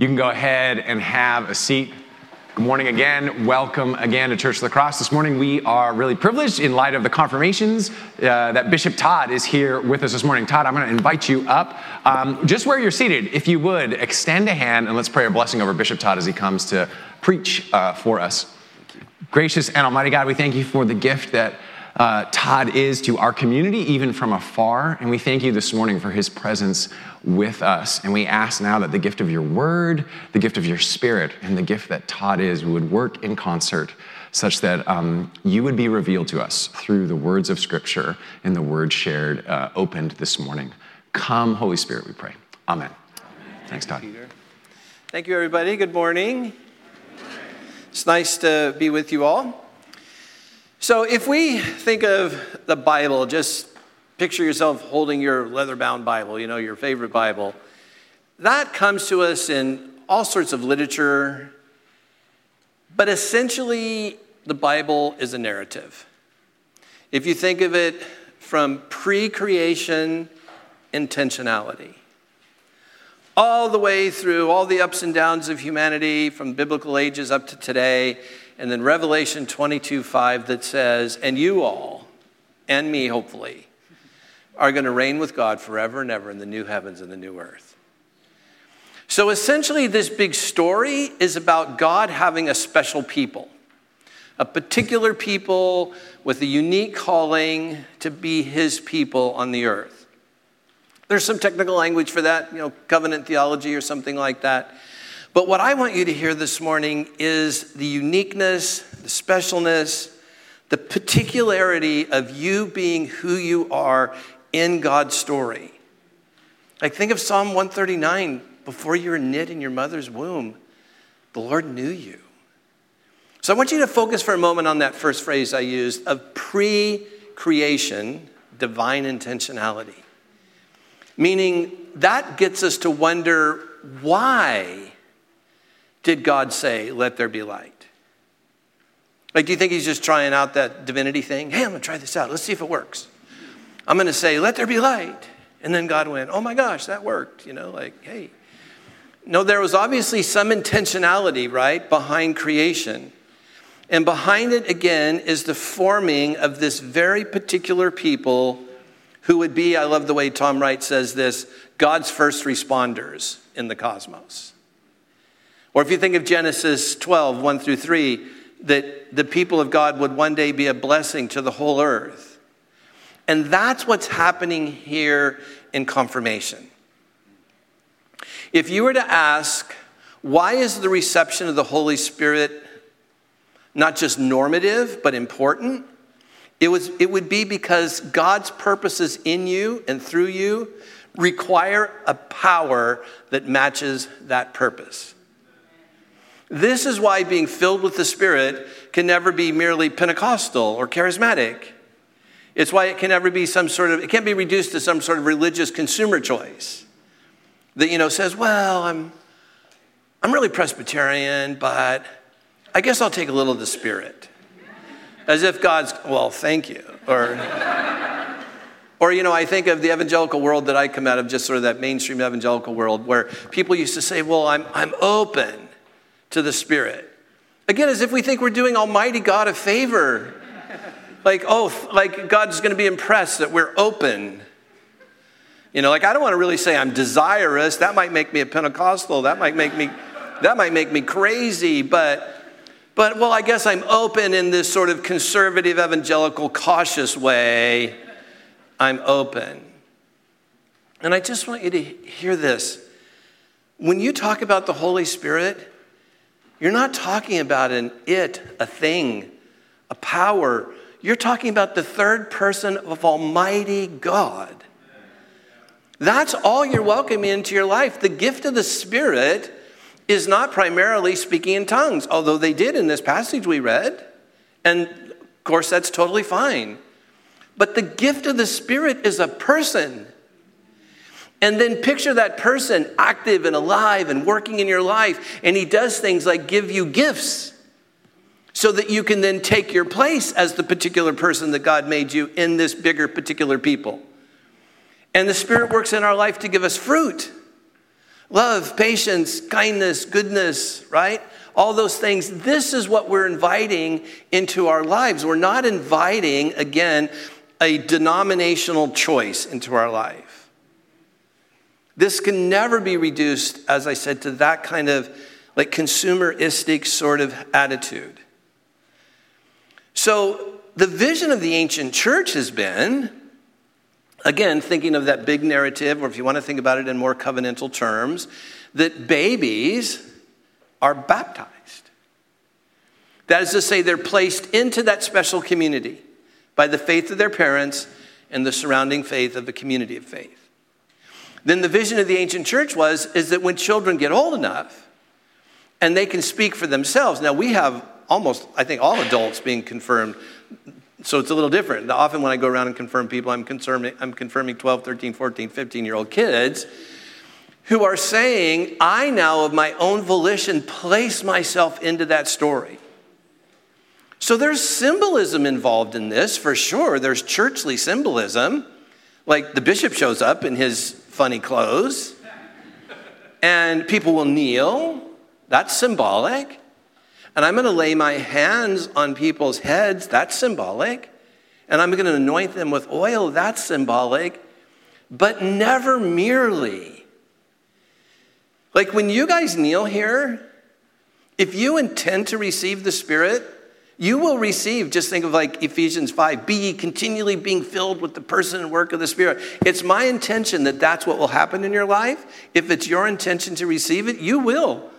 You can go ahead and have a seat. Good morning again. Welcome again to Church of the Cross. This morning we are really privileged in light of the confirmations uh, that Bishop Todd is here with us this morning. Todd, I'm going to invite you up. Um, just where you're seated, if you would, extend a hand and let's pray a blessing over Bishop Todd as he comes to preach uh, for us. Gracious and Almighty God, we thank you for the gift that uh, Todd is to our community, even from afar. And we thank you this morning for his presence with us. And we ask now that the gift of your word, the gift of your spirit, and the gift that Todd is would work in concert such that um, you would be revealed to us through the words of Scripture and the word shared, uh, opened this morning. Come, Holy Spirit, we pray. Amen. Amen. Thanks, Todd. Peter. Thank you, everybody. Good morning. It's nice to be with you all. So, if we think of the Bible, just picture yourself holding your leather bound Bible, you know, your favorite Bible. That comes to us in all sorts of literature, but essentially, the Bible is a narrative. If you think of it from pre creation intentionality, all the way through all the ups and downs of humanity from biblical ages up to today, and then Revelation 22 5 that says, And you all, and me hopefully, are going to reign with God forever and ever in the new heavens and the new earth. So essentially, this big story is about God having a special people, a particular people with a unique calling to be his people on the earth. There's some technical language for that, you know, covenant theology or something like that. But what I want you to hear this morning is the uniqueness, the specialness, the particularity of you being who you are in God's story. Like, think of Psalm 139 before you were knit in your mother's womb, the Lord knew you. So I want you to focus for a moment on that first phrase I used of pre creation, divine intentionality. Meaning, that gets us to wonder why did God say, Let there be light? Like, do you think he's just trying out that divinity thing? Hey, I'm going to try this out. Let's see if it works. I'm going to say, Let there be light. And then God went, Oh my gosh, that worked. You know, like, hey. No, there was obviously some intentionality, right, behind creation. And behind it, again, is the forming of this very particular people who would be, I love the way Tom Wright says this, God's first responders in the cosmos. Or if you think of Genesis 12, 1 through 3, that the people of God would one day be a blessing to the whole earth. And that's what's happening here in confirmation. If you were to ask, why is the reception of the Holy Spirit not just normative, but important? It, was, it would be because God's purposes in you and through you require a power that matches that purpose. This is why being filled with the Spirit can never be merely Pentecostal or charismatic. It's why it can never be some sort of, it can't be reduced to some sort of religious consumer choice that, you know, says, well, I'm, I'm really Presbyterian, but I guess I'll take a little of the Spirit. As if God's, well, thank you. Or, or, you know, I think of the evangelical world that I come out of, just sort of that mainstream evangelical world where people used to say, well, I'm, I'm open to the Spirit. Again, as if we think we're doing Almighty God a favor. Like, oh, like God's going to be impressed that we're open. You know, like I don't want to really say I'm desirous. That might make me a Pentecostal. That might make me, that might make me crazy. But, but well, I guess I'm open in this sort of conservative, evangelical, cautious way. I'm open. And I just want you to hear this. When you talk about the Holy Spirit, you're not talking about an it, a thing, a power. You're talking about the third person of Almighty God. That's all you're welcoming into your life. The gift of the Spirit is not primarily speaking in tongues, although they did in this passage we read. And of course, that's totally fine. But the gift of the Spirit is a person. And then picture that person active and alive and working in your life. And he does things like give you gifts so that you can then take your place as the particular person that God made you in this bigger particular people. And the Spirit works in our life to give us fruit love, patience, kindness, goodness, right? All those things. This is what we're inviting into our lives. We're not inviting, again, a denominational choice into our life. This can never be reduced, as I said, to that kind of like consumeristic sort of attitude. So, the vision of the ancient church has been again, thinking of that big narrative, or if you want to think about it in more covenantal terms, that babies are baptized. That is to say, they're placed into that special community by the faith of their parents and the surrounding faith of the community of faith. Then the vision of the ancient church was is that when children get old enough and they can speak for themselves. Now we have almost I think all adults being confirmed so it's a little different. Often when I go around and confirm people, I'm confirming, I'm confirming 12, 13, 14, 15 year old kids who are saying, I now of my own volition place myself into that story. So there's symbolism involved in this for sure. There's churchly symbolism. Like the bishop shows up in his funny clothes, and people will kneel. That's symbolic and I'm going to lay my hands on people's heads, that's symbolic. And I'm going to anoint them with oil, that's symbolic. But never merely. Like when you guys kneel here, if you intend to receive the Spirit, you will receive, just think of like Ephesians 5 be continually being filled with the person and work of the Spirit. It's my intention that that's what will happen in your life. If it's your intention to receive it, you will.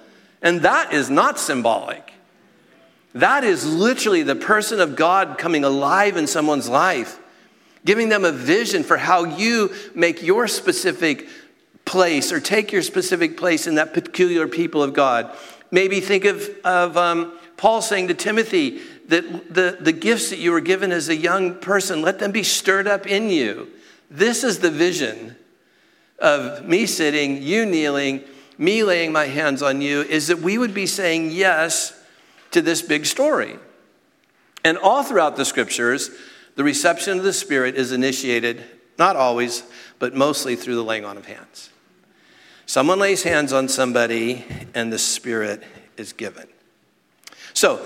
And that is not symbolic. That is literally the person of God coming alive in someone's life, giving them a vision for how you make your specific place or take your specific place in that peculiar people of God. Maybe think of, of um, Paul saying to Timothy that the, the gifts that you were given as a young person, let them be stirred up in you. This is the vision of me sitting, you kneeling, me laying my hands on you, is that we would be saying yes to this big story. And all throughout the scriptures, the reception of the Spirit is initiated, not always, but mostly through the laying on of hands. Someone lays hands on somebody, and the Spirit is given. So,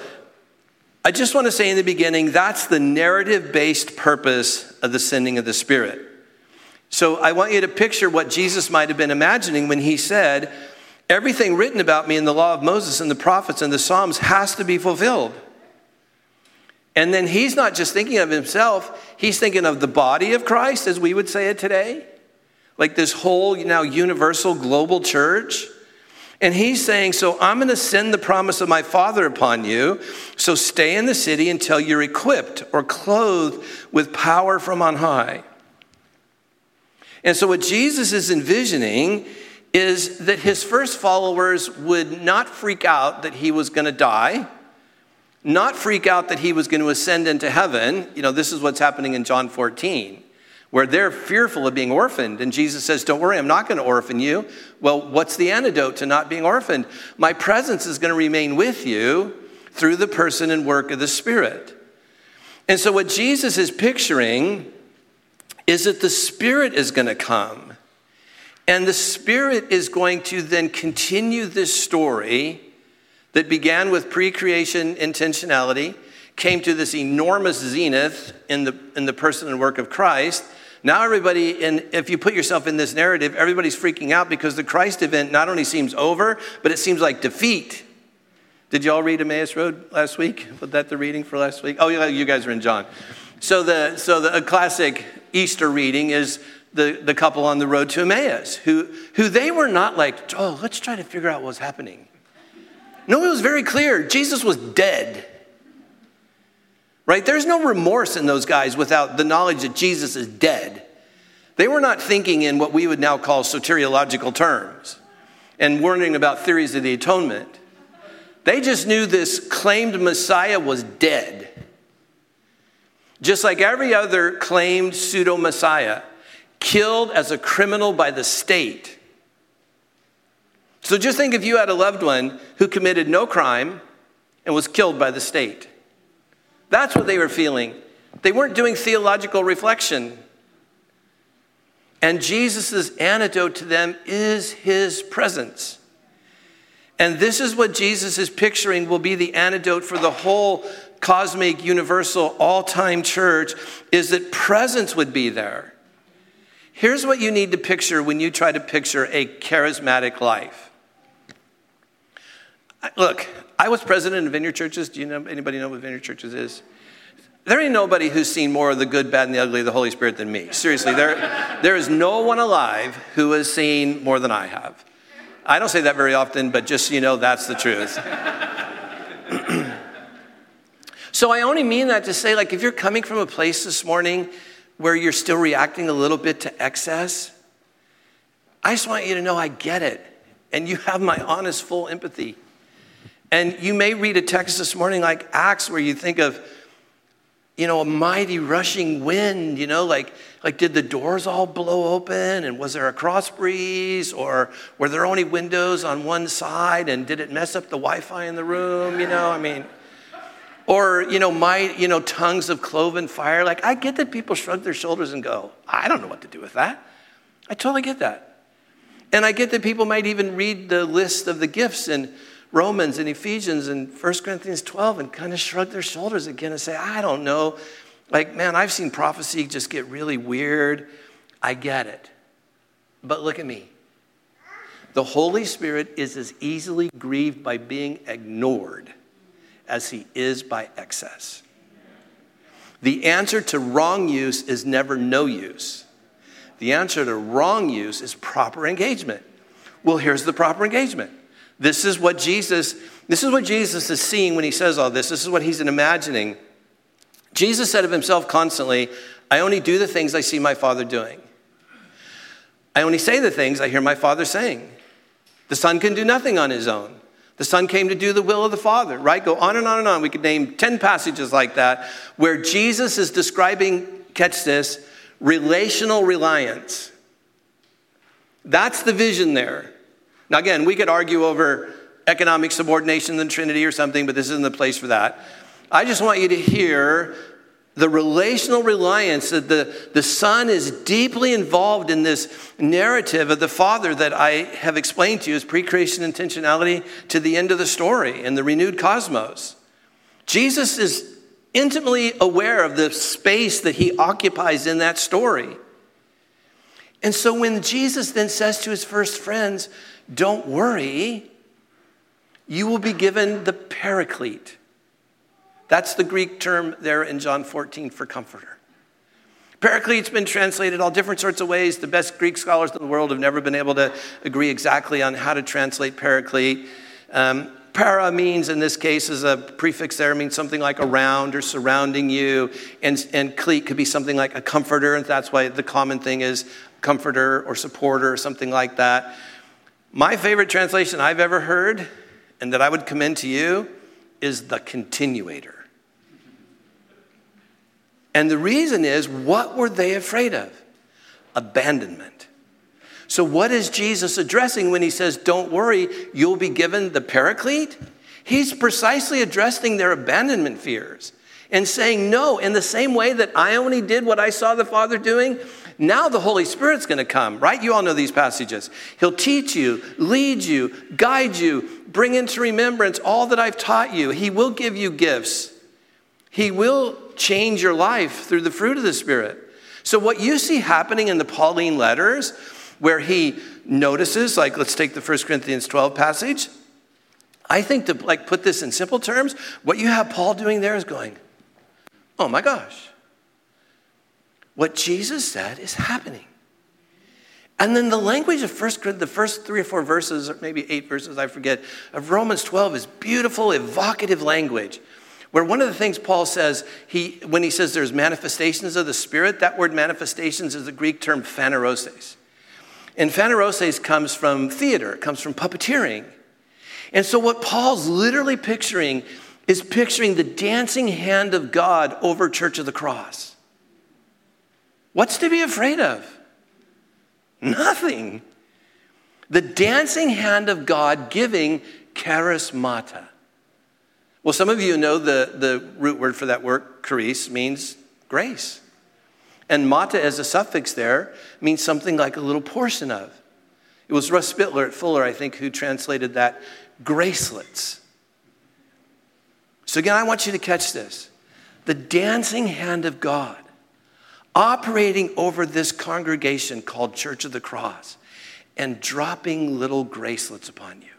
I just want to say in the beginning that's the narrative based purpose of the sending of the Spirit. So, I want you to picture what Jesus might have been imagining when he said, Everything written about me in the law of Moses and the prophets and the Psalms has to be fulfilled. And then he's not just thinking of himself, he's thinking of the body of Christ, as we would say it today, like this whole now universal global church. And he's saying, So I'm going to send the promise of my Father upon you. So stay in the city until you're equipped or clothed with power from on high. And so, what Jesus is envisioning is that his first followers would not freak out that he was going to die, not freak out that he was going to ascend into heaven. You know, this is what's happening in John 14, where they're fearful of being orphaned. And Jesus says, Don't worry, I'm not going to orphan you. Well, what's the antidote to not being orphaned? My presence is going to remain with you through the person and work of the Spirit. And so, what Jesus is picturing is that the Spirit is going to come and the Spirit is going to then continue this story that began with pre creation intentionality, came to this enormous zenith in the, in the person and work of Christ. Now, everybody, and if you put yourself in this narrative, everybody's freaking out because the Christ event not only seems over, but it seems like defeat. Did y'all read Emmaus Road last week? Was that the reading for last week? Oh, yeah, you guys are in John. So the so the classic Easter reading is the, the couple on the road to Emmaus, who, who they were not like, oh, let's try to figure out what's happening. No, it was very clear. Jesus was dead. Right? There's no remorse in those guys without the knowledge that Jesus is dead. They were not thinking in what we would now call soteriological terms and worrying about theories of the atonement. They just knew this claimed Messiah was dead. Just like every other claimed pseudo Messiah killed as a criminal by the state. So just think if you had a loved one who committed no crime and was killed by the state. That's what they were feeling. They weren't doing theological reflection. And Jesus' antidote to them is his presence. And this is what Jesus is picturing will be the antidote for the whole cosmic, universal, all time church is that presence would be there. Here's what you need to picture when you try to picture a charismatic life. Look, I was president of Vineyard Churches. Do you know anybody know what Vineyard Churches is? There ain't nobody who's seen more of the good, bad, and the ugly of the Holy Spirit than me. Seriously, there, there is no one alive who has seen more than I have. I don't say that very often, but just so you know, that's the truth. so I only mean that to say, like, if you're coming from a place this morning where you're still reacting a little bit to excess, I just want you to know I get it. And you have my honest, full empathy. And you may read a text this morning like Acts where you think of, you know, a mighty rushing wind, you know, like, like did the doors all blow open and was there a cross breeze or were there only windows on one side and did it mess up the Wi-Fi in the room, you know, I mean, or, you know, my, you know, tongues of cloven fire. Like, I get that people shrug their shoulders and go, I don't know what to do with that. I totally get that. And I get that people might even read the list of the gifts in Romans and Ephesians and 1 Corinthians 12 and kind of shrug their shoulders again and say, I don't know. Like, man, I've seen prophecy just get really weird. I get it. But look at me. The Holy Spirit is as easily grieved by being ignored as he is by excess. The answer to wrong use is never no use. The answer to wrong use is proper engagement. Well, here's the proper engagement. This is what Jesus, this is what Jesus is seeing when he says all this. This is what he's imagining. Jesus said of himself constantly, I only do the things I see my Father doing. I only say the things I hear my Father saying. The Son can do nothing on his own. The Son came to do the will of the Father, right? Go on and on and on. We could name 10 passages like that where Jesus is describing, catch this, relational reliance. That's the vision there. Now, again, we could argue over economic subordination in the Trinity or something, but this isn't the place for that. I just want you to hear the relational reliance that the, the Son is deeply involved in this narrative of the Father that I have explained to you as pre creation intentionality to the end of the story in the renewed cosmos. Jesus is intimately aware of the space that he occupies in that story. And so when Jesus then says to his first friends, don't worry, you will be given the paraclete. That's the Greek term there in John 14 for comforter. Paraclete's been translated all different sorts of ways. The best Greek scholars in the world have never been able to agree exactly on how to translate paraclete. Um, para means, in this case, is a prefix there, means something like around or surrounding you. And, and cleat could be something like a comforter, and that's why the common thing is comforter or supporter or something like that. My favorite translation I've ever heard, and that I would commend to you, is the continuator. And the reason is, what were they afraid of? Abandonment. So, what is Jesus addressing when he says, Don't worry, you'll be given the paraclete? He's precisely addressing their abandonment fears and saying, No, in the same way that I only did what I saw the Father doing, now the Holy Spirit's going to come, right? You all know these passages. He'll teach you, lead you, guide you, bring into remembrance all that I've taught you. He will give you gifts. He will change your life through the fruit of the Spirit. So, what you see happening in the Pauline letters, where he notices, like let's take the 1 Corinthians 12 passage. I think to like put this in simple terms, what you have Paul doing there is going, oh my gosh, what Jesus said is happening. And then the language of First the first three or four verses, or maybe eight verses, I forget, of Romans 12 is beautiful, evocative language. Where one of the things Paul says, he, when he says there's manifestations of the Spirit, that word manifestations is the Greek term phanerosis. And phanerosis comes from theater, it comes from puppeteering. And so what Paul's literally picturing is picturing the dancing hand of God over Church of the Cross. What's to be afraid of? Nothing. The dancing hand of God giving charismata. Well, some of you know the, the root word for that word, charis, means grace. And mata as a suffix there means something like a little portion of. It was Russ Spittler at Fuller, I think, who translated that gracelets. So again, I want you to catch this. The dancing hand of God operating over this congregation called Church of the Cross and dropping little gracelets upon you.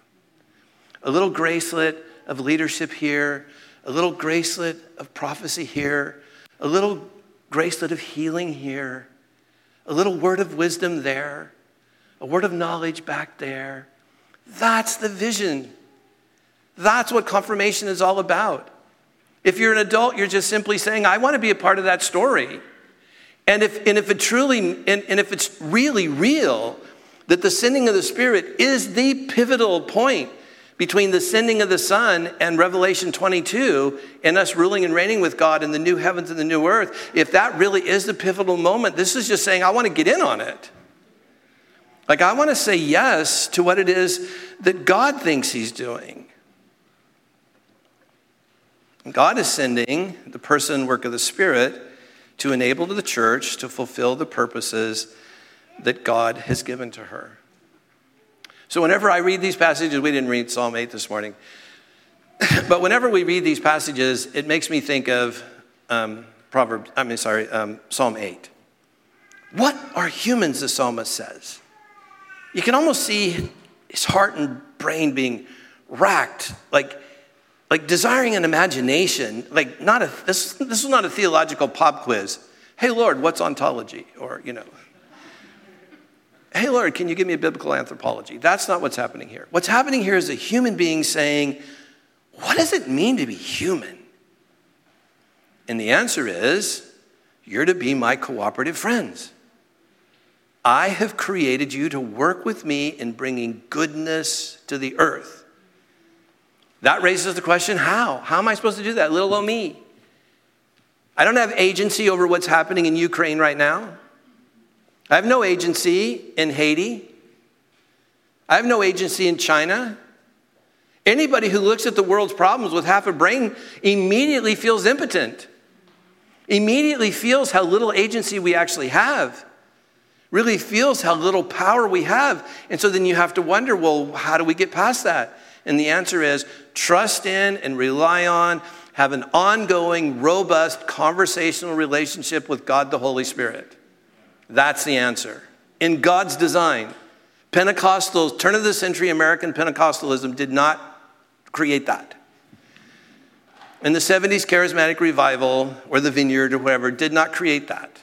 A little gracelet of leadership here, a little gracelet of prophecy here, a little gracelet of healing here, a little word of wisdom there, a word of knowledge back there. That's the vision. That's what confirmation is all about. If you're an adult, you're just simply saying, I want to be a part of that story. And if, and if it truly, and, and if it's really real, that the sending of the Spirit is the pivotal point between the sending of the Son and Revelation 22 and us ruling and reigning with God in the new heavens and the new earth, if that really is the pivotal moment, this is just saying, I want to get in on it. Like, I want to say yes to what it is that God thinks He's doing. God is sending the person work of the Spirit to enable the church to fulfill the purposes that God has given to her. So, whenever I read these passages, we didn't read Psalm 8 this morning, but whenever we read these passages, it makes me think of um, Proverbs, I mean, sorry, um, Psalm 8. What are humans, the psalmist says? You can almost see his heart and brain being racked, like like desiring an imagination, like not a, this, this is not a theological pop quiz. Hey, Lord, what's ontology? Or, you know, hey, Lord, can you give me a biblical anthropology? That's not what's happening here. What's happening here is a human being saying, what does it mean to be human? And the answer is, you're to be my cooperative friends. I have created you to work with me in bringing goodness to the earth. That raises the question how? How am I supposed to do that? Little old me. I don't have agency over what's happening in Ukraine right now. I have no agency in Haiti. I have no agency in China. Anybody who looks at the world's problems with half a brain immediately feels impotent, immediately feels how little agency we actually have, really feels how little power we have. And so then you have to wonder well, how do we get past that? And the answer is trust in and rely on, have an ongoing, robust conversational relationship with God the Holy Spirit. That's the answer. In God's design, Pentecostals, turn of the century American Pentecostalism did not create that. In the 70s charismatic revival or the vineyard or whatever did not create that.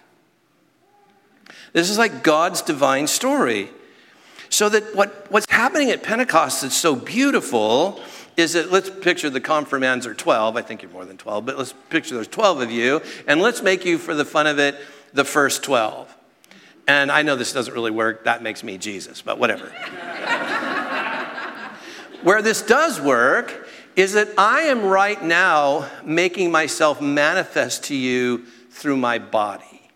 This is like God's divine story. So that what, what's happening at Pentecost that's so beautiful is that let's picture the confirmands are 12. I think you're more than 12, but let's picture there's 12 of you, and let's make you, for the fun of it, the first 12. And I know this doesn't really work. That makes me Jesus, but whatever. Where this does work is that I am right now making myself manifest to you through my body.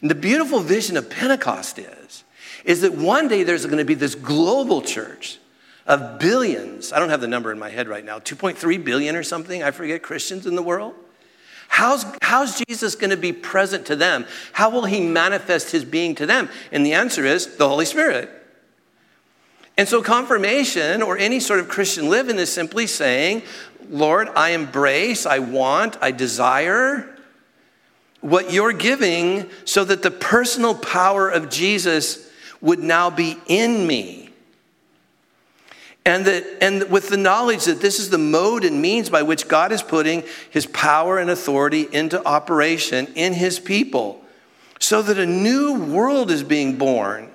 And the beautiful vision of Pentecost is is that one day there's going to be this global church of billions. I don't have the number in my head right now, 2.3 billion or something, I forget, Christians in the world. How's, how's Jesus going to be present to them? How will he manifest his being to them? And the answer is the Holy Spirit. And so, confirmation or any sort of Christian living is simply saying, Lord, I embrace, I want, I desire what you're giving so that the personal power of Jesus would now be in me. And, that, and with the knowledge that this is the mode and means by which God is putting his power and authority into operation in his people, so that a new world is being born.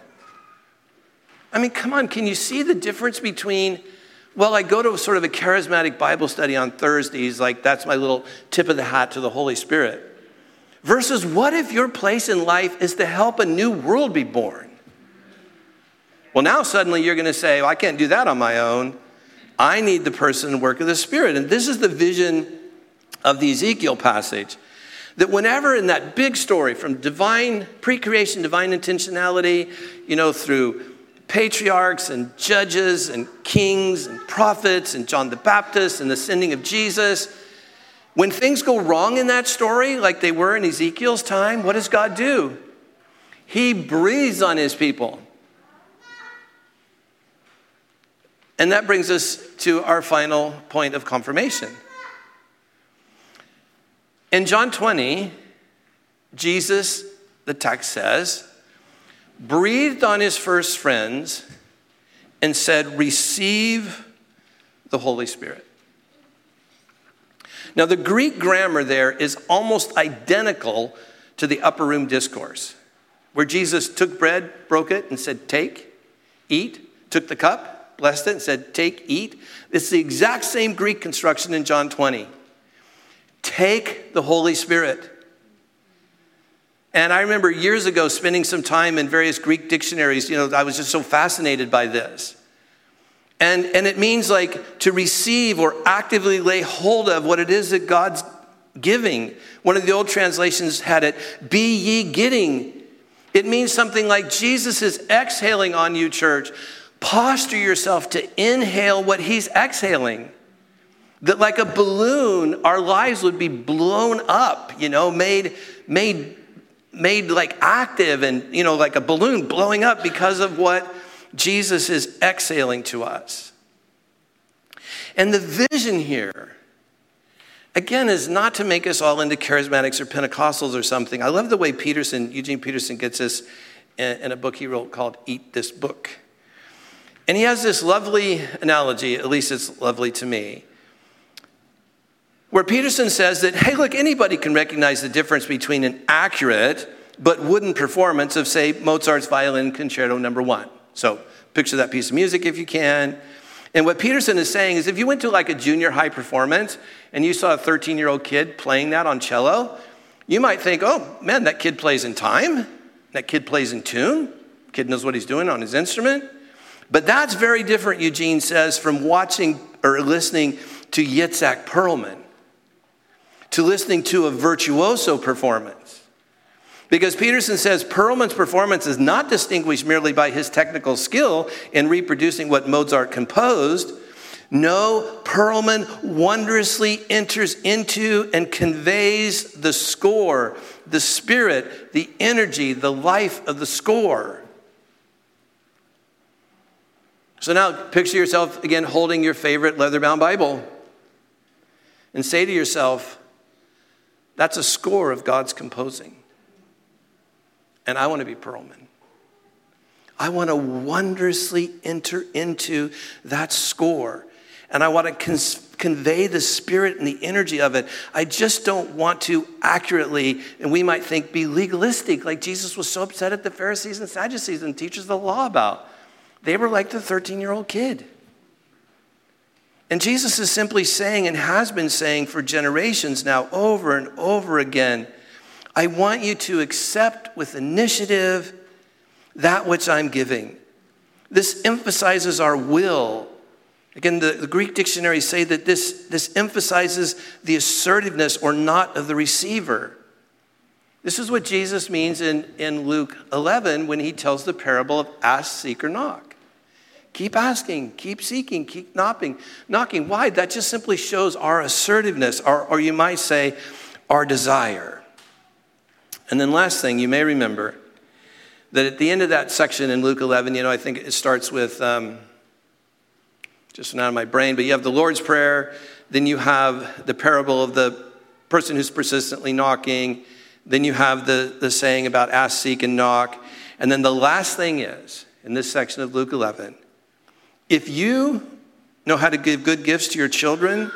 I mean, come on, can you see the difference between, well, I go to sort of a charismatic Bible study on Thursdays, like that's my little tip of the hat to the Holy Spirit, versus what if your place in life is to help a new world be born? Well, now suddenly you're going to say, well, I can't do that on my own. I need the person and work of the Spirit. And this is the vision of the Ezekiel passage. That whenever in that big story from divine, pre creation, divine intentionality, you know, through patriarchs and judges and kings and prophets and John the Baptist and the sending of Jesus, When things go wrong in that story, like they were in Ezekiel's time, what does God do? He breathes on his people. And that brings us to our final point of confirmation. In John 20, Jesus, the text says, breathed on his first friends and said, Receive the Holy Spirit. Now, the Greek grammar there is almost identical to the upper room discourse, where Jesus took bread, broke it, and said, Take, eat, took the cup, blessed it, and said, Take, eat. It's the exact same Greek construction in John 20. Take the Holy Spirit. And I remember years ago spending some time in various Greek dictionaries. You know, I was just so fascinated by this. And, and it means like to receive or actively lay hold of what it is that God's giving. One of the old translations had it, be ye getting. It means something like Jesus is exhaling on you, church posture yourself to inhale what he's exhaling. That like a balloon, our lives would be blown up, you know, made, made, made like active and, you know, like a balloon blowing up because of what Jesus is exhaling to us. And the vision here, again, is not to make us all into charismatics or Pentecostals or something. I love the way Peterson, Eugene Peterson, gets this in a book he wrote called Eat This Book. And he has this lovely analogy, at least it's lovely to me, where Peterson says that, hey, look, anybody can recognize the difference between an accurate but wooden performance of, say, Mozart's Violin Concerto number one. So picture that piece of music if you can. And what Peterson is saying is if you went to like a junior high performance and you saw a 13 year old kid playing that on cello, you might think, oh man, that kid plays in time. That kid plays in tune. Kid knows what he's doing on his instrument. But that's very different, Eugene says, from watching or listening to Itzhak Perlman, to listening to a virtuoso performance. Because Peterson says Perlman's performance is not distinguished merely by his technical skill in reproducing what Mozart composed. No, Perlman wondrously enters into and conveys the score, the spirit, the energy, the life of the score. So now picture yourself again holding your favorite leather bound Bible and say to yourself, that's a score of God's composing. And I want to be Perlman. I want to wondrously enter into that score. And I want to convey the spirit and the energy of it. I just don't want to accurately, and we might think, be legalistic, like Jesus was so upset at the Pharisees and Sadducees and teachers of the law about. They were like the 13 year old kid. And Jesus is simply saying, and has been saying for generations now, over and over again, I want you to accept with initiative that which I'm giving. This emphasizes our will. Again, the, the, Greek dictionaries say that this, this emphasizes the assertiveness or not of the receiver. This is what Jesus means in, in Luke 11 when he tells the parable of ask, seek, or knock. Keep asking, keep seeking, keep knocking. Knocking. Why? That just simply shows our assertiveness, or, or you might say, our desire. And then, last thing, you may remember that at the end of that section in Luke 11, you know, I think it starts with, um, just out of my brain, but you have the Lord's Prayer, then you have the parable of the person who's persistently knocking, then you have the, the saying about ask, seek, and knock. And then the last thing is, in this section of Luke 11, if you know how to give good gifts to your children,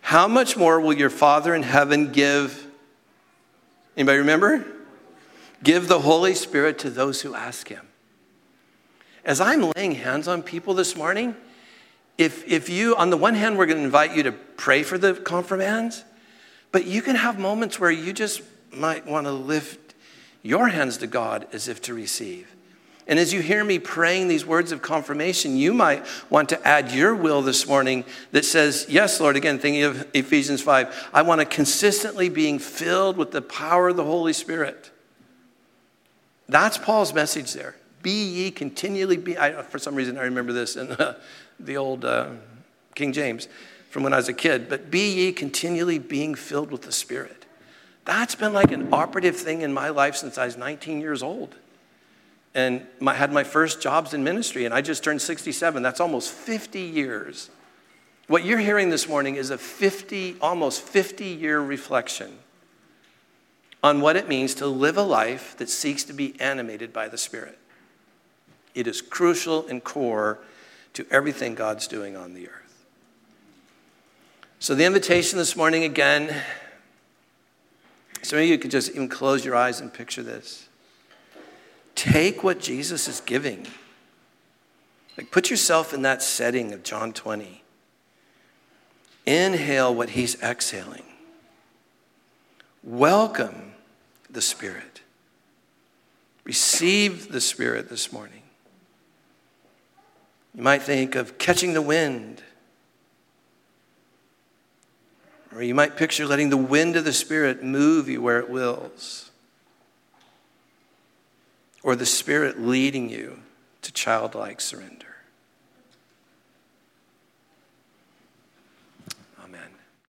how much more will your Father in heaven give? Anybody remember? Give the Holy Spirit to those who ask Him. As I'm laying hands on people this morning, if, if you, on the one hand, we're going to invite you to pray for the confirmands, but you can have moments where you just might want to lift your hands to God as if to receive. And as you hear me praying these words of confirmation, you might want to add your will this morning that says, Yes, Lord, again, thinking of Ephesians 5, I want to consistently being filled with the power of the Holy Spirit. That's Paul's message there. Be ye continually be. I, for some reason, I remember this in uh, the old uh, King James. from when I was a kid, but be ye continually being filled with the Spirit. That's been like an operative thing in my life since I was 19 years old. And I had my first jobs in ministry, and I just turned 67. That's almost 50 years. What you're hearing this morning is a 50, almost 50 year reflection on what it means to live a life that seeks to be animated by the Spirit. It is crucial and core to everything God's doing on the earth. So, the invitation this morning again, some of you could just even close your eyes and picture this. Take what Jesus is giving. Like, put yourself in that setting of John 20. Inhale what he's exhaling. Welcome the Spirit. Receive the Spirit this morning. You might think of catching the wind. Or you might picture letting the wind of the Spirit move you where it wills. Or the Spirit leading you to childlike surrender.